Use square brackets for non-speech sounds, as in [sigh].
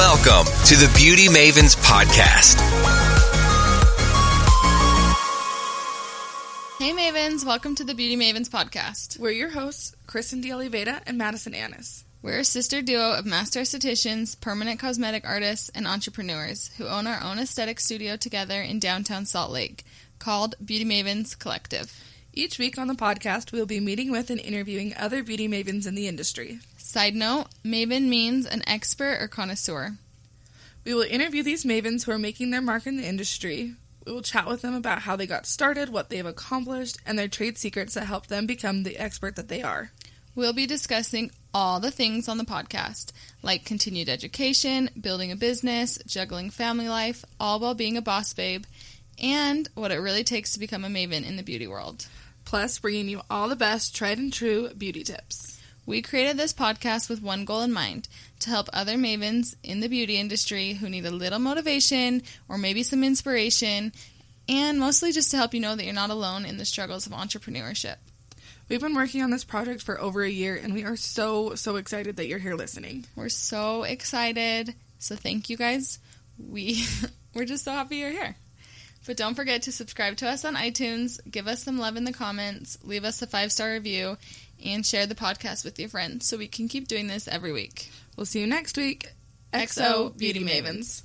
Welcome to the Beauty Mavens Podcast. Hey Mavens, welcome to the Beauty Mavens podcast. We're your hosts, Kristen De Oliveira and Madison Annis. We're a sister duo of master estheticians, permanent cosmetic artists, and entrepreneurs who own our own aesthetic studio together in downtown Salt Lake called Beauty Mavens Collective. Each week on the podcast, we'll be meeting with and interviewing other beauty mavens in the industry. Side note Maven means an expert or connoisseur. We will interview these mavens who are making their mark in the industry. We will chat with them about how they got started, what they have accomplished, and their trade secrets that help them become the expert that they are. We'll be discussing all the things on the podcast, like continued education, building a business, juggling family life, all while being a boss babe, and what it really takes to become a maven in the beauty world. Plus, bringing you all the best tried and true beauty tips. We created this podcast with one goal in mind to help other mavens in the beauty industry who need a little motivation or maybe some inspiration, and mostly just to help you know that you're not alone in the struggles of entrepreneurship. We've been working on this project for over a year, and we are so, so excited that you're here listening. We're so excited. So thank you guys. We [laughs] we're just so happy you're here. But don't forget to subscribe to us on iTunes, give us some love in the comments, leave us a five star review, and share the podcast with your friends so we can keep doing this every week. We'll see you next week. XO Beauty Mavens.